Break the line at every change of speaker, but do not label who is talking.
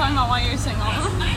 想 know 我